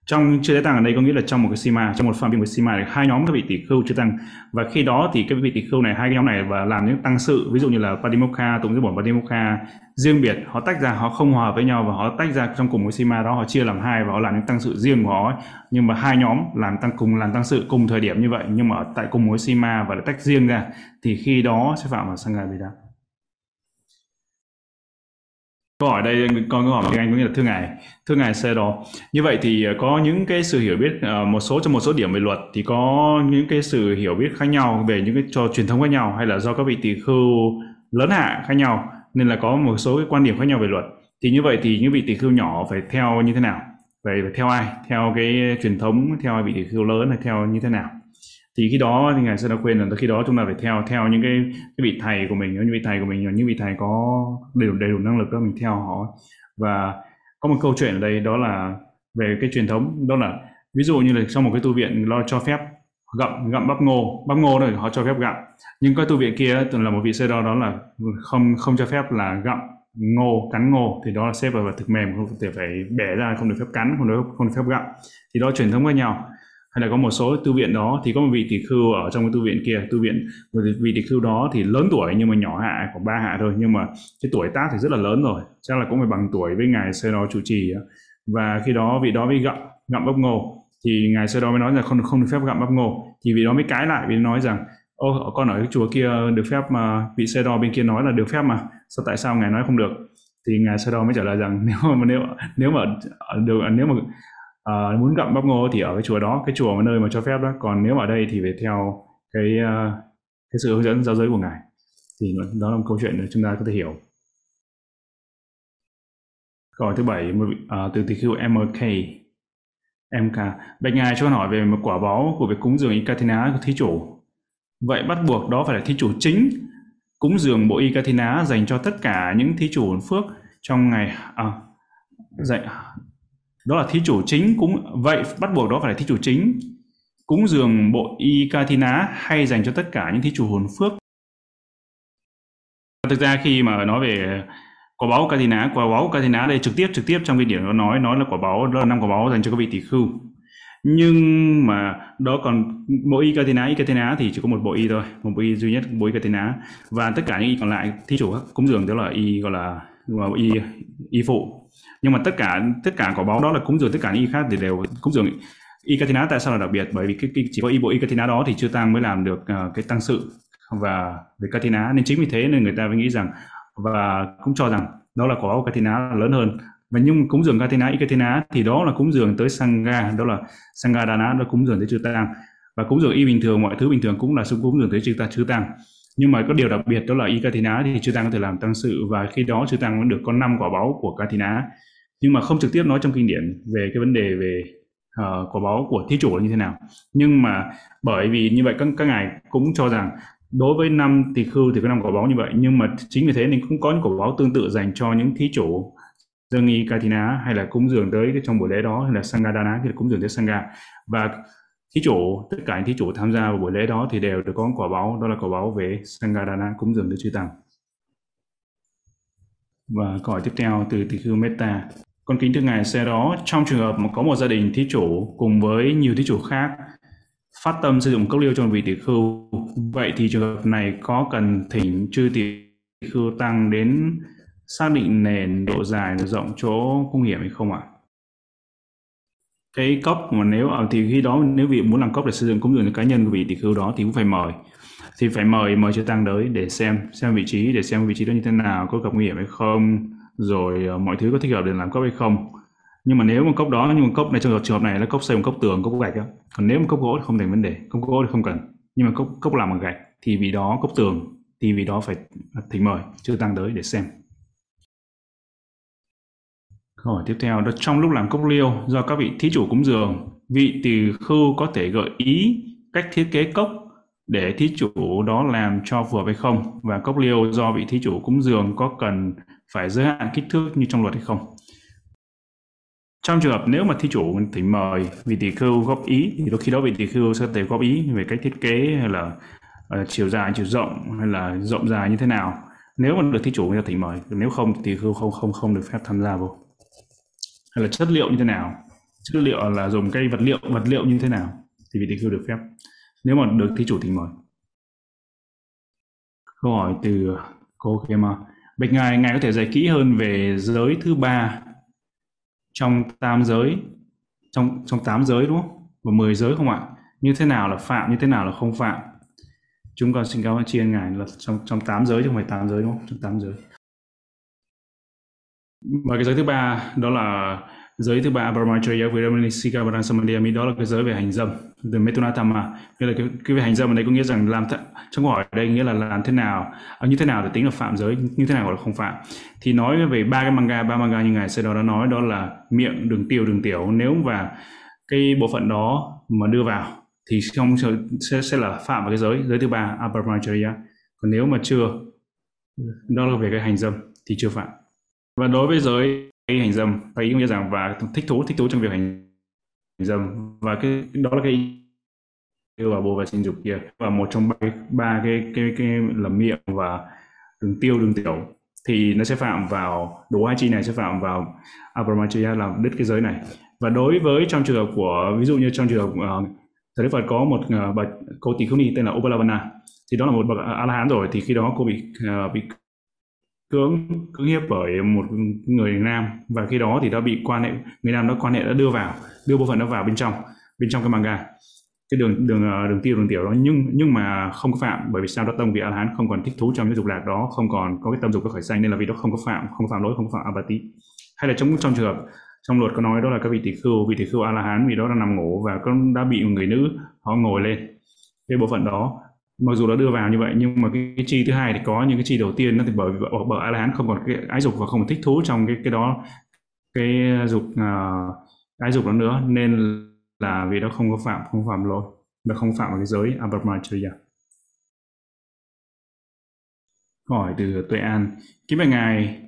trong chưa tế tăng ở đây có nghĩa là trong một cái sima, trong một phạm vi của sima này, hai nhóm các vị tỷ khưu chưa tăng. Và khi đó thì các vị tỷ khưu này, hai cái nhóm này và làm những tăng sự, ví dụ như là padimokha tụng giới bổn padimokha riêng biệt, họ tách ra, họ không hòa với nhau và họ tách ra trong cùng một sima đó, họ chia làm hai và họ làm những tăng sự riêng của họ nhưng mà hai nhóm làm tăng cùng, làm tăng sự cùng thời điểm như vậy, nhưng mà ở tại cùng một sima và tách riêng ra, thì khi đó sẽ phạm vào sangha beda câu hỏi đây, con có hỏi tiếng Anh có nghĩa là thưa ngài. Thưa ngài xe đó. Như vậy thì ờ, có những cái sự hiểu biết ờ, một số, trong một số điểm về luật thì có những cái sự hiểu biết khác nhau về những cái cho truyền thống khác nhau hay là do các vị tỷ khưu lớn hạ khác nhau, nên là có một số cái quan điểm khác nhau về luật. Thì như vậy thì những vị tỷ khưu nhỏ phải theo như thế nào? Vậy phải theo ai? Theo cái truyền thống, theo vị tỷ khưu lớn hay theo như thế nào? Thì khi đó thì ngài sư đã khuyên là khi đó chúng ta phải theo theo những cái cái vị thầy của mình, những vị thầy của mình, những vị thầy có đầy đủ đầy đủ năng lực đó, mình theo họ. Và có một câu chuyện ở đây, đó là về cái truyền thống, đó là ví dụ như là trong một cái tu viện lo cho phép gặm gặm bắp ngô bắp ngô này họ cho phép gặm. Nhưng cái tu viện kia từng là một vị sơ đo đó là không không cho phép là gặm ngô, cắn ngô, thì đó là xếp vào thực mềm, không thể phải bẻ ra, không được phép cắn, không được không được phép gặm. Thì đó truyền thống với nhau hay là có một số tu viện đó thì có một vị tỷ khưu ở trong cái tu viện kia tu viện, một vị tỷ khưu đó thì lớn tuổi nhưng mà nhỏ hạ, khoảng ba hạ thôi, nhưng mà cái tuổi tác thì rất là lớn rồi, chắc là cũng phải bằng tuổi với ngài sơ đó chủ trì và khi đó vị đó mới gặm gặm bắp ngô, thì ngài sơ đó mới nói là không không được phép gặm bắp ngô. Thì vị đó mới cãi lại vì nói rằng, ô, con ở cái chùa kia được phép mà, vị sơ đo bên kia nói là được phép mà, sao tại sao ngài nói không được? Thì ngài sơ đo mới trả lời rằng, nếu mà, nếu nếu mà được nếu mà uh, muốn gặm bắp ngô thì ở cái chùa đó cái chùa mà nơi mà cho phép đó. Còn nếu ở đây thì phải theo cái uh, cái sự hướng dẫn giáo giới của ngài. Thì đó là một câu chuyện để chúng ta có thể hiểu. Câu hỏi thứ bảy uh, từ tỳ khưu MK MK bạch ngài cho hỏi về một quả báo của việc cúng dường Ikatina của thí chủ. Vậy bắt buộc đó phải là thí chủ chính cúng dường bộ Ikatina dành cho tất cả những thí chủ phước trong ngày à, dạy đó là thí chủ chính cũng, vậy bắt buộc đó phải là thí chủ chính. Cúng dường bộ y ca thi ná hay dành cho tất cả những thí chủ hồn phước. Thực ra khi mà nói về quả báo ná, quả báo ná đây trực tiếp trực tiếp trong kinh điển nó nói nói là quả báo, đó là năm quả báo dành cho các vị tỷ khưu. Nhưng mà đó còn, bộ y Katina y Katina thì chỉ có một bộ y thôi, một bộ y duy nhất, bộ y Katina và tất cả những y còn lại, thí chủ cúng dường đó là y gọi là gọi là y y phụ nhưng mà tất cả tất cả quả báo đó là cúng dường tất cả những y khác thì đều cúng dường Ikatina tại sao là đặc biệt? Bởi vì cái, cái chỉ có y bộ Ikatina đó thì chưa tăng mới làm được uh, cái tăng sự và về Katina nên chính vì thế nên người ta mới nghĩ rằng và cũng cho rằng đó là quả báo Katina lớn hơn. Và nhưng cúng dường Katina Ikatina thì đó là cúng dường tới Sangha đó là Sangadana đó là cúng dường tới chư tăng. Và cúng dường y bình thường mọi thứ bình thường cũng là sự cúng dường tới chư tăng chư tăng nhưng mà có điều đặc biệt đó là y Katina thì chư tăng có thể làm tăng sự và khi đó chư tăng mới được có năm quả báo của Katina. Nhưng mà không trực tiếp nói trong kinh điển về cái vấn đề về uh, quả báo của thí chủ là như thế nào. Nhưng mà bởi vì như vậy các các ngài cũng cho rằng đối với năm tỳ khưu thì có năm quả báo như vậy. Nhưng mà chính vì thế nên cũng có những quả báo tương tự dành cho những thí chủ dâng y katina hay là cúng dường tới cái trong buổi lễ đó hay là sangadana thì cúng dường tới sangha. Và thí chủ tất cả những thí chủ tham gia vào buổi lễ đó thì đều được có quả báo đó là quả báo về sangadana cúng dường Đức chư tăng và câu hỏi tiếp theo từ tỳ khưu meta con kính thưa Ngài xe đó, trong trường hợp mà có một gia đình thí chủ cùng với nhiều thí chủ khác phát tâm sử dụng cốc liêu cho vị tỷ khưu, vậy thì trường hợp này có cần thỉnh chư tỷ khưu tăng đến xác định nền độ dài độ rộng chỗ cung hiểm hay không ạ? Cái cốc mà nếu ở thì khi đó nếu vị muốn làm cốc để sử dụng cúng dường cho cá nhân của vị thì khi đó thì cũng phải mời. Thì phải mời mời chư tăng tới để xem xem vị trí để xem vị trí đó như thế nào có gặp nguy hiểm hay không rồi uh, mọi thứ có thích hợp để làm cốc hay không. Nhưng mà nếu mà cốc đó nhưng mà cốc này trong trường hợp này là cốc xây một cốc tường cốc gạch á. Còn nếu mà cốc gỗ thì không thành vấn đề cốc gỗ thì không cần. Nhưng mà cốc cốc làm bằng gạch thì vì đó cốc tường thì vì đó phải à, thỉnh mời chưa tăng tới để xem câu hỏi tiếp theo đó trong lúc làm cốc liêu do các vị thí chủ cúng dường vị tỳ khưu có thể gợi ý cách thiết kế cốc để thí chủ đó làm cho phù hợp hay không? Và cốc liêu do vị thí chủ cúng dường có cần phải giới hạn kích thước như trong luật hay không? Trong trường hợp nếu mà thí chủ thỉnh mời vị tỷ khưu góp ý thì đôi khi đó vị tỷ khưu sẽ thể góp ý về cách thiết kế hay là uh, chiều dài chiều rộng hay là rộng dài như thế nào. Nếu mà được thí chủ người ta thỉnh mời nếu không thì khưu không không không được phép tham gia vô hay là chất liệu như thế nào chất liệu là dùng cây vật liệu vật liệu như thế nào thì vị tỷ khưu được phép nếu mà được thí chủ thỉnh mời câu hỏi từ cô Kema Bạch Ngài, Ngài có thể dạy kỹ hơn về giới thứ ba trong tam giới, trong trong tám giới đúng không? Và mười giới không ạ? Như thế nào là phạm, như thế nào là không phạm? Chúng con xin cảm ơn tri ân Ngài là trong trong tám giới chứ không phải tám giới đúng không? Trong tám giới. Và cái giới thứ ba đó là giới thứ ba brahmacharya Viramanisika sika đó là cái giới về hành dâm the metunatama nghĩa là cái, cái về hành dâm ở đây có nghĩa rằng làm th- trong câu hỏi ở đây nghĩa là làm thế nào à, như thế nào để tính là phạm giới như thế nào gọi là không phạm. Thì nói về ba cái manga ba manga như ngài Sedo đã nói đó là miệng đường tiêu đường tiểu. Nếu và cái bộ phận đó mà đưa vào thì trong sẽ sẽ là phạm vào cái giới giới thứ ba brahmacharya còn nếu mà chưa đó là về cái hành dâm thì chưa phạm và đối với giới hành dâm và ý nghĩa rằng và thích thú thích thú trong việc hành dâm. Và cái đó là cái yêu và bồ và sinh dục kia. Và một trong ba, ba cái cái cái lầm miệng và đường tiêu đường tiểu thì nó sẽ phạm vào đồ hai chi này sẽ phạm vào abramachaya làm đứt cái giới này. Và đối với trong trường hợp của ví dụ như trong trường hợp ờ, uh, Thầy Đức Phật có một ờ, uh, bậc cô tỷ khưu ni tên là Upalavana thì đó là một bậc a la hán rồi thì khi đó cô bị uh, bị cưỡng cưỡng hiếp bởi một người nam. Và khi đó thì đã bị quan hệ, người nam đó quan hệ đã đưa vào, đưa bộ phận đó vào bên trong bên trong cái manga. Cái đường đường ờ, đường tiêu, đường tiểu đó. Nhưng nhưng mà không có phạm, bởi vì sao đó tông vị a la hán không còn thích thú trong cái dục lạc đó, không còn có cái tâm dục có khởi sanh, nên là vì đó không có phạm, không có phạm lỗi, không có phạm abati hay là trong trong trường hợp, trong luật có nói đó là các vị tỷ khưu, vị tỷ khưu a la hán vì đó là nằm ngủ và con đã bị người nữ họ ngồi lên cái bộ phận đó mặc dù đã đưa vào như vậy nhưng mà cái, cái chi thứ hai thì có những cái chi đầu tiên nó thì bởi bởi, bởi a la hán không còn cái ái dục và không thích thú trong cái cái đó cái à, dục uh, ái dục đó nữa. Nên là vì nó không có phạm không phạm lỗi và không phạm vào cái giới abramacharya hỏi từ tuệ an. Kính bạch ngài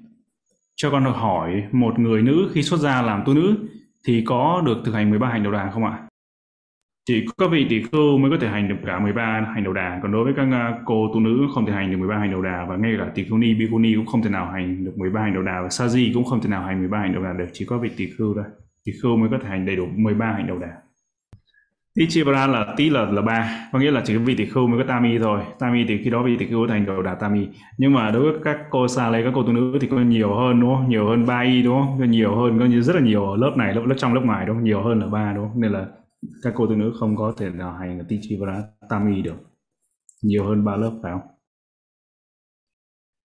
cho con được hỏi một người nữ khi xuất gia làm tu nữ thì có được thực hành 13 hành đầu đà không ạ? Chỉ có vị tỷ khưu mới có thể hành được cả 13 hành đầu đà. Còn đối với các à, cô tu nữ không thể hành được 13 hành đầu đà và ngay cả tỷ khưu ni, bi khưu ni cũng không thể nào hành được 13 hành đầu đà và sa di cũng không thể nào hành 13 hành đầu đà được. Chỉ có vị tỷ khưu thôi. Tỷ khưu mới có thể hành đầy đủ 13 hành đầu đà. Tichivara là tí là là ba. Có nghĩa là chỉ có vị tỷ khưu mới có tam y thôi. Tam y thì khi đó vị tỷ khưu thành đầu đà tam y nhưng mà đối với các cô sa lê, các cô tu nữ thì có nhiều hơn, đúng không? Nhiều hơn ba y, đúng không? Nhiều hơn, có như rất là nhiều ở lớp này, lớp lớp trong, lớp ngoài, đúng không? Nhiều hơn là ba, đúng không? Nên là các cô tu nữ không có thể nào hành Tichivara tami được. Nhiều hơn ba lớp phải không?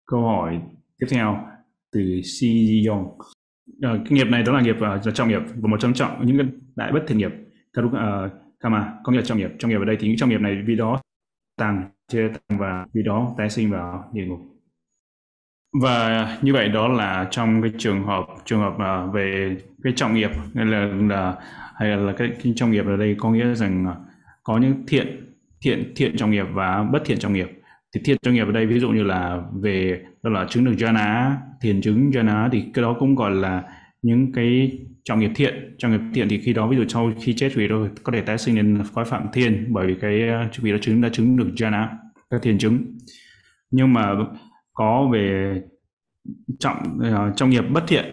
Câu hỏi tiếp theo từ Si Ji Yong à, ờ, cái nghiệp này đó là nghiệp uh, trọng nghiệp và một trong trọng những cái đại bất thiện nghiệp. Uh, Kama có nghĩa là trọng nghiệp. Trọng nghiệp ở đây thì những trọng nghiệp này vì đó tăng chưa tăng và vì đó tái sinh vào địa ngục và như vậy đó là trong cái trường hợp trường hợp à, về cái trọng nghiệp hay là, là hay là cái, cái trọng nghiệp ở đây có nghĩa rằng à, có những thiện thiện thiện trọng nghiệp và bất thiện trọng nghiệp. Thì thiện trọng nghiệp ở đây ví dụ như là về đó là chứng được jhana thiền chứng jhana thì cái đó cũng gọi là những cái trọng nghiệp thiện. Trọng nghiệp thiện thì khi đó ví dụ sau khi chết vì rồi có thể tái sinh lên khói phạm thiên bởi vì cái à, vì đã chứng đã chứng được jhana các thiền chứng. Nhưng mà có về trọng uh, trong nghiệp bất thiện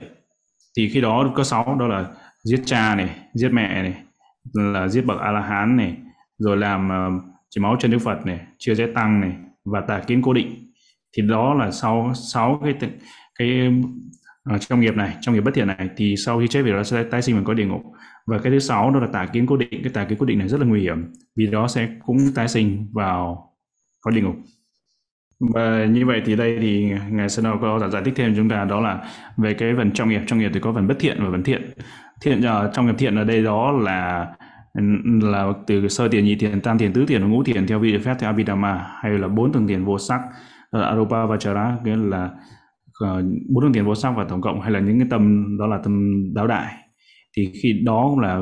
thì khi đó có sáu đó là giết cha này giết mẹ này là giết bậc a la hán này rồi làm uh, chỉ máu chân đức phật này chưa giới tăng này và tà kiến cố định. Thì đó là sau sáu cái cái ở trong nghiệp này trong nghiệp bất thiện này. Thì sau khi chết về đó sẽ tái sinh vào có địa ngục. Và cái thứ sáu đó là tà kiến cố định. Cái tà kiến cố định này rất là nguy hiểm vì đó sẽ cũng tái sinh vào có địa ngục và như vậy thì đây thì ngài Sơn có giải thích thêm chúng ta đó là về cái phần trong nghiệp. Trong nghiệp thì có phần bất thiện và phần thiện. Thiện à, trong nghiệp thiện ở đây đó là là từ sơ tiền nhị tiền tam tiền tứ tiền và ngũ tiền theo vị phép theo abhidhamma hay là bốn tầng tiền vô sắc ờ, là arupa vachara nghĩa là ờ, bốn tầng tiền vô sắc và tổng cộng hay là những cái tâm đó là tâm đáo đại. Thì khi đó cũng là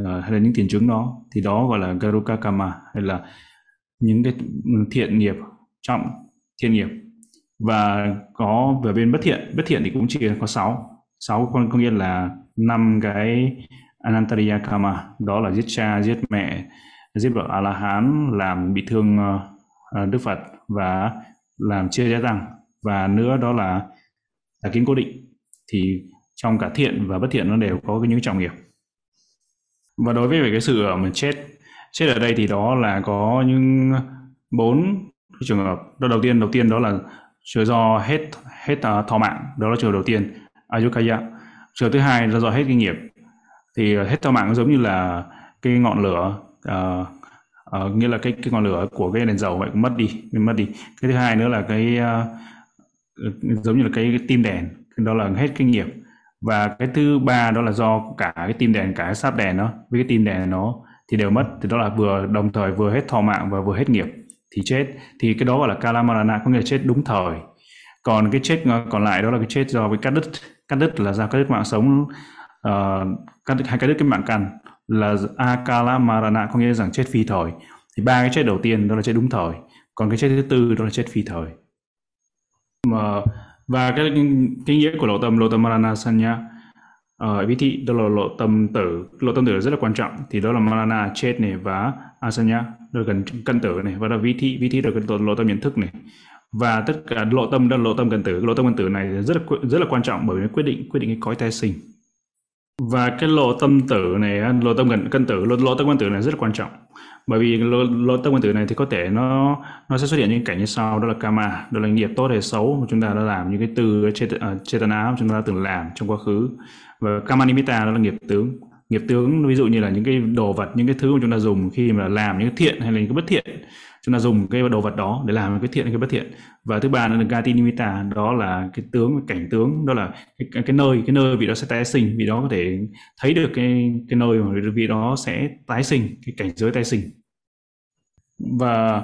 uh, hay là những tiền chứng đó thì đó gọi là garuka kama hay là những cái thiện nghiệp trọng thiên nghiệp. Và có về bên bất thiện. Bất thiện thì cũng chỉ có sáu. Sáu con, có nghĩa là năm cái anantariya karma. Đó là giết cha, giết mẹ, giết vợ a la hán làm bị thương ờ, ờ, đức phật và làm chia gia tăng. Và nữa đó là là kiến cố định. Thì trong cả thiện và bất thiện nó đều có những trọng nghiệp. Và đối với cái sự ờ, mà chết chết ở đây thì đó là có những bốn trường hợp đó đầu tiên đầu tiên đó là trường do hết hết uh, thọ mạng đó là trường đầu tiên ayukaya trường thứ hai là do hết kinh nghiệm. Thì à, hết thọ mạng giống như là cái ngọn lửa uh, uh, nghĩa là cái cái ngọn lửa của cái đèn dầu vậy cũng mất đi mất đi. Cái thứ hai nữa là cái uh, giống như là cái, cái tim đèn đó là hết kinh nghiệm. Và cái thứ ba đó là do cả cái tim đèn cả cái sáp đèn nó với cái tim đèn nó thì đều mất. Thì đó là vừa đồng thời vừa hết thọ mạng và vừa hết nghiệp thì chết. Thì cái đó gọi là kalamarana có nghĩa là chết đúng thời. Còn cái chết còn lại đó là cái chết do với cắt đứt cắt đứt là do cắt đứt mạng sống uh, cắt đứt, hay cắt đứt cái mạng căn là akala marana có nghĩa rằng chết phi thời. Thì ba cái chết đầu tiên đó là chết đúng thời còn cái chết thứ tư đó là chết phi thời. Mà và cái cái nghĩa của lộ tâm lộ tâm marana sanya ở uh, thị đó là lộ tâm tử. Lộ tâm tử rất là quan trọng. Thì đó là marana chết này và asanya rồi cần gần cân tử này và là vi thị vi thị rồi cái lộ tâm nhận thức này và tất cả lộ tâm đó lộ tâm cần tử lộ tâm cần tử này rất là rất là quan trọng bởi vì quyết định quyết định cái cõi tái sinh và cái lộ tâm tử này lộ tâm gần cân tử lộ, lộ tâm cân tử này rất là quan trọng bởi vì lộ, lộ tâm nguyên tử này thì có thể nó nó sẽ xuất hiện những cảnh như sau đó là karma đó là nghiệp tốt hay xấu mà chúng ta đã làm những cái từ chetana chúng ta đã từng làm trong quá khứ và karma nimitta đó là nghiệp tướng nghiệp tướng ví dụ như là những cái đồ vật những cái thứ mà chúng ta dùng khi mà làm những cái thiện hay là những cái bất thiện chúng ta dùng cái đồ vật đó để làm cái thiện hay cái bất thiện. Và thứ ba là gati nimitta đó là cái tướng cảnh tướng đó là cái, cái nơi cái nơi vị đó sẽ tái sinh vì đó có thể thấy được cái cái nơi mà vị đó sẽ tái sinh cái cảnh giới tái sinh. Và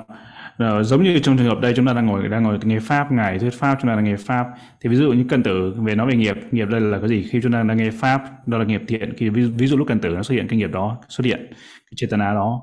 rồi, giống như trong trường hợp đây chúng ta đang ngồi đang ngồi nghe pháp ngài thuyết pháp chúng ta đang nghe pháp. Thì ví dụ như cần tử về nói về nghiệp nghiệp đây là cái gì? Khi chúng ta đang nghe pháp đó là nghiệp thiện. Khi ví, ví dụ lúc cần tử nó xuất hiện cái nghiệp đó xuất hiện cái chetana đó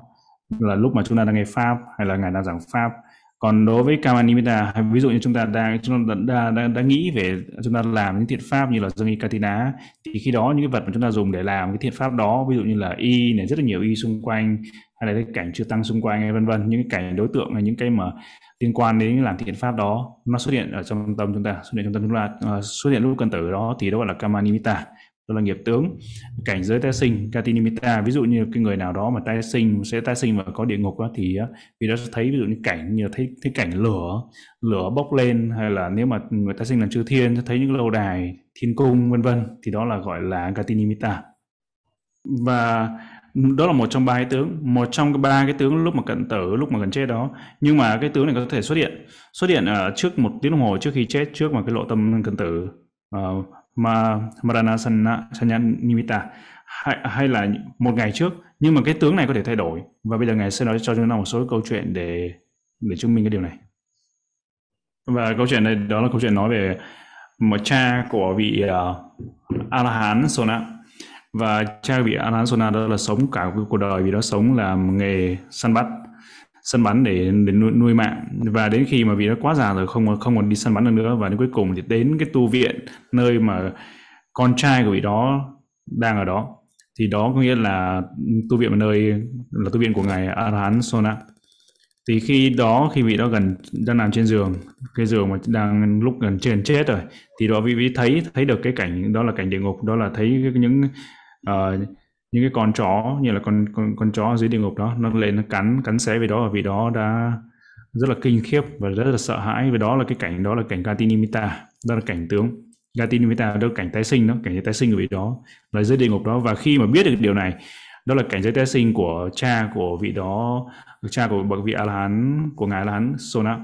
là lúc mà chúng ta đang nghe pháp hay là ngài đang giảng pháp. Còn đối với Kamanimita ví dụ như chúng ta đang chúng ta đã, đã, đã nghĩ về chúng ta làm những thiện pháp như là dương y katina thì khi đó những cái vật mà chúng ta dùng để làm cái thiện pháp đó ví dụ như là y này rất là nhiều y xung quanh hay là cái cảnh chưa tăng xung quanh vân vân những cái cảnh đối tượng hay những cái mà liên quan đến làm thiện pháp đó nó xuất hiện ở trong tâm chúng ta xuất hiện trong tâm chúng ta uh, xuất hiện lúc cần tử đó thì đó gọi là kamanimita đó là nghiệp tướng cảnh giới tái sinh katinimita. Ví dụ như cái người nào đó mà tái sinh sẽ tái sinh và có địa ngục đó, thì vì đó sẽ thấy ví dụ như cảnh như thấy thấy cảnh lửa lửa bốc lên hay là nếu mà người tái sinh là chư thiên thấy những lâu đài thiên cung vân vân thì đó là gọi là katinimita. Và đó là một trong ba cái tướng một trong cái ba cái tướng lúc mà cận tử lúc mà gần chết đó. Nhưng mà cái tướng này có thể xuất hiện xuất hiện ở trước một tiếng đồng hồ trước khi chết trước mà cái lộ tâm cận tử ờ, uh, mà Marana Sanya Nimitta hay, hay là một ngày trước nhưng mà cái tướng này có thể thay đổi. Và bây giờ ngài sẽ nói cho chúng ta một số câu chuyện để để chứng minh cái điều này. Và câu chuyện này đó là câu chuyện nói về một cha của vị ờ, uh, A La Hán Sona và cha vị A đó là sống cả cuộc đời vì đó sống làm nghề săn bắt săn bắn để để nuôi, nuôi mạng. Và đến khi mà vì nó quá già rồi không không còn đi săn bắn được nữa. Và đến cuối cùng thì đến cái tu viện nơi mà con trai của vị đó đang ở đó. Thì đó có nghĩa là tu viện ở nơi là tu viện của ngài Arhan Sona thì khi đó khi vị đó gần đang nằm trên giường cái giường mà đang lúc gần trên chết rồi thì đó vị vị thấy thấy được cái cảnh đó là cảnh địa ngục đó là thấy những uh, những cái con chó như là con con con chó dưới địa ngục đó nó lên nó cắn cắn xé về đó và vì đó đã rất là kinh khiếp và rất là sợ hãi. Vì đó là cái cảnh đó là cảnh Gatinimita đó là cảnh tướng. Gatinimita đó là cảnh tái sinh đó cảnh tái sinh của vị đó là dưới địa ngục đó. Và khi mà biết được điều này đó là cảnh giới tái sinh của cha của vị đó cha của bậc vị A La Hán của ngài A La Hán Sona.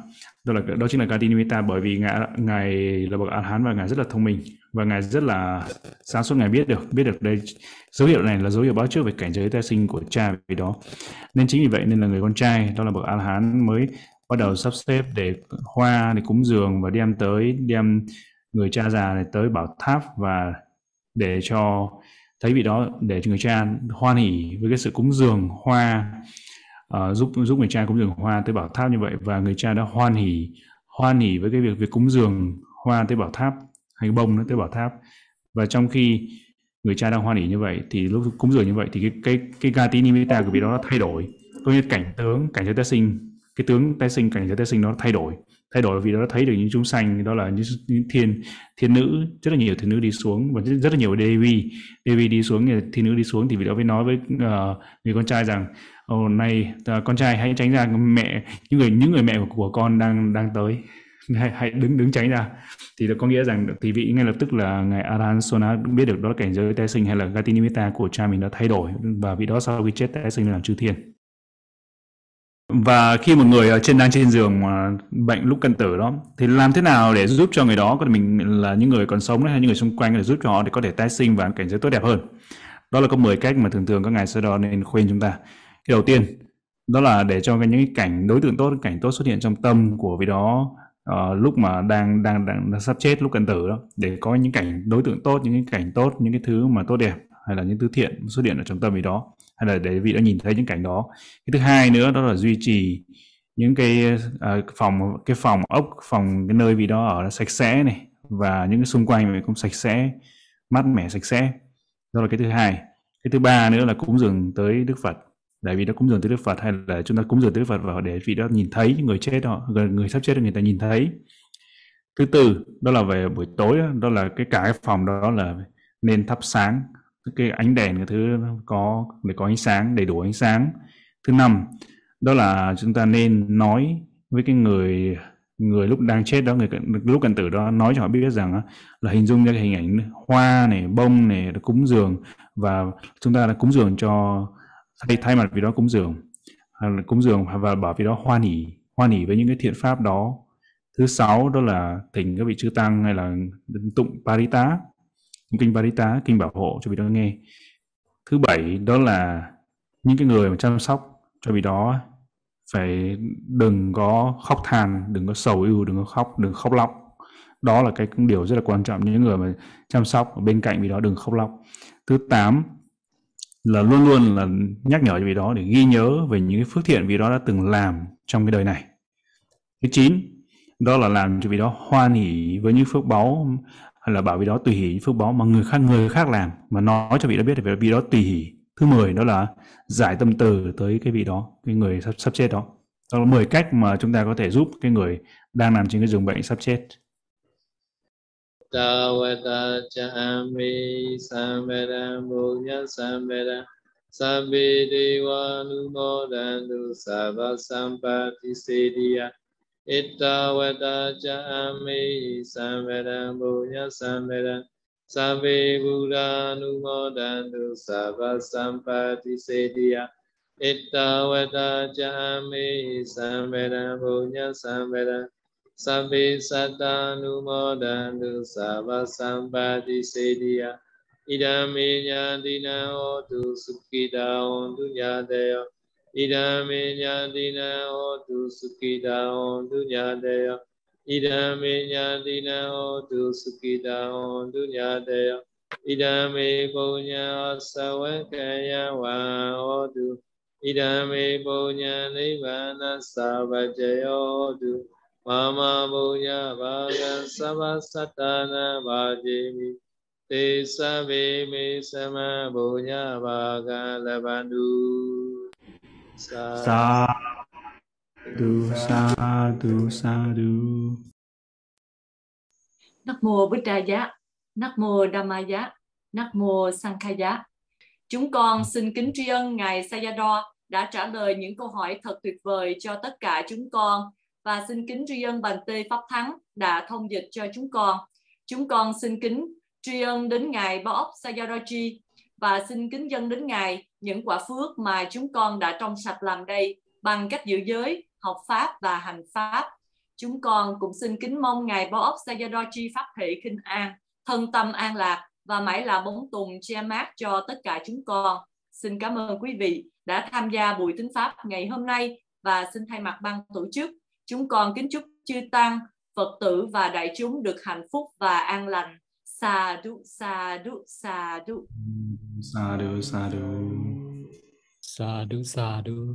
Đó là đó chính là Gatinimita bởi vì ngài ngài là bậc A La Hán và ngài rất là thông minh và ngài rất là sáng suốt ngài biết được biết được đây. Dấu hiệu này là dấu hiệu báo trước về cảnh giới tái sinh của cha vì đó. Nên chính vì vậy nên là người con trai đó là bậc a la hán mới bắt đầu sắp xếp để hoa để cúng dường và đem tới đem người cha già này tới bảo tháp và để cho thấy vị đó để cho người cha hoan hỉ với cái sự cúng dường hoa uh, giúp giúp người cha cúng dường hoa tới bảo tháp như vậy. Và người cha đã hoan hỉ hoan hỉ với cái việc việc cúng dường hoa tới bảo tháp hay bông nó tế bảo tháp. Và trong khi người cha đang hoan hỉ như vậy thì lúc cúng dường như vậy thì cái cái cái gati nimitta của vị đó nó thay đổi. Có như cảnh tướng cảnh giới tái sinh cái tướng tái sinh cảnh giới tái sinh nó thay đổi. Thay đổi vì nó thấy được những chúng sanh đó là những, những thiên thiên nữ rất là nhiều thiên nữ đi xuống và rất là nhiều devi. Devi đi xuống thiên nữ đi xuống thì vị đó mới nói với uh, người con trai rằng hôm nay uh, à, con trai hãy tránh ra mẹ những người những người mẹ của, của con đang đang tới hãy, hãy đứng đứng tránh ra. Thì có nghĩa rằng thì vị ngay lập tức là ngài Aran Sona biết được đó là cảnh giới tái sinh hay là Gatinimita của cha mình đã thay đổi và vị đó sau khi chết tái sinh làm chư thiên. Và khi một người ở trên đang trên giường mà bệnh lúc cận tử đó thì làm thế nào để giúp cho người đó có mình là những người còn sống hay những người xung quanh để giúp cho họ để có thể tái sinh và cảnh giới tốt đẹp hơn? Đó là có 10 cách mà thường thường các ngài sơ đó nên khuyên chúng ta. Cái đầu tiên đó là để cho những cái cảnh đối tượng tốt cảnh tốt xuất hiện trong tâm của vị đó uh, lúc mà đang, đang đang đang sắp chết lúc cận tử đó để có những cảnh đối tượng tốt những cái cảnh tốt những cái thứ mà tốt đẹp hay là những thứ thiện xuất hiện ở trong tâm vị đó hay là để vị đã nhìn thấy những cảnh đó. Cái thứ hai nữa đó là duy trì những cái uh, phòng cái phòng ốc phòng cái nơi vị đó ở sạch sẽ này và những cái xung quanh mình cũng sạch sẽ mát mẻ sạch sẽ. Đó là cái thứ hai. Cái thứ ba nữa là cúng dường tới đức phật tại vì nó cúng dường tới Đức Phật hay là chúng ta cúng dường tới Đức Phật và để vị đó nhìn thấy người chết họ người sắp chết người ta nhìn thấy. Thứ tư, đó là về buổi tối đó là cái cả cái phòng đó là nên thắp sáng, cái ánh đèn cái thứ có để có ánh sáng, đầy đủ ánh sáng. Thứ năm, đó là chúng ta nên nói với cái người người lúc đang chết đó, người lúc cần tử đó, nói cho họ biết rằng là hình dung ra cái hình ảnh hoa này, bông này, cúng dường và chúng ta đã cúng dường cho thay thay mặt vì đó cúng dường. Cúng dường và bảo vì đó hoan hỉ hoan hỉ với những cái thiện pháp đó. Thứ sáu đó là thỉnh các vị chư tăng hay là tụng parita kinh parita, kinh bảo hộ cho vị đó nghe. Thứ bảy đó là những cái người mà chăm sóc cho vị đó, phải đừng có khóc than, đừng có sầu ưu, đừng có khóc, đừng khóc lóc. Đó là cái điều rất là quan trọng. Những người mà chăm sóc ở bên cạnh vì đó đừng khóc lóc. Thứ tám là luôn luôn là nhắc nhở cho vị đó để ghi nhớ về những cái phước thiện vị đó đã từng làm trong cái đời này. Thứ chín, đó là làm cho vị đó hoan hỷ với những phước báu, hay là bảo vị đó tùy hỷ phước báu mà người khác người khác làm. Mà nói cho vị đó biết về vị đó tùy hỷ. Thứ 10 đó là giải tâm từ tới cái vị đó, cái người sắp sắp chết đó. Đó là 10 cách mà chúng ta có thể giúp cái người đang nằm trên cái giường bệnh sắp chết. Tawata chami samveda bunya samveda Sabbe deva numodantu sabha sampati sediya Ittavata chami samveda bunya samveda Sabbe buddha numodantu sabha sampati sediya Ittavata chami samveda bunya samveda Sabbe sattanumodantu sabha sampati sediya Idame nyadina hotu sukhita hontu nyadeya. Idame nyadina hotu sukhita hontu nyadeya. Idame nyadina hotu sukhita hontu nyadeya. Idame punya sawakaya wa hotu Idame punya nibbana sabajaya hotu Mama punya bhaga sabasatana bhajemi Te sabe me sama punya bhaga labandu sa du sa du sa du Nắc mô Bích Đà Giá, Nắc mô Dhamma Giá, Nắc mô Sankhya Chúng con xin kính tri ân Ngài Sayadaw đã trả lời những câu hỏi thật tuyệt vời cho tất cả chúng con và xin kính tri ân Bàn Tê Pháp Thắng đã thông dịch cho chúng con. Chúng con xin kính tri ân đến Ngài Bao ốc Sayadaw và xin kính dân đến Ngài những quả phước mà chúng con đã trong sạch làm đây bằng cách giữ giới, học Pháp và hành Pháp. Chúng con cũng xin kính mong Ngài Bao ốc Sayadaw Pháp thể kinh an, thân tâm an lạc và mãi là bóng tùng che mát cho tất cả chúng con. Xin cảm ơn quý vị đã tham gia buổi tính Pháp ngày hôm nay và xin thay mặt ban tổ chức, chúng con kính chúc chư Tăng, Phật tử và đại chúng được hạnh phúc và an lành. Sa du, sa du, sa du. sa du sa du Sadhu, sadhu.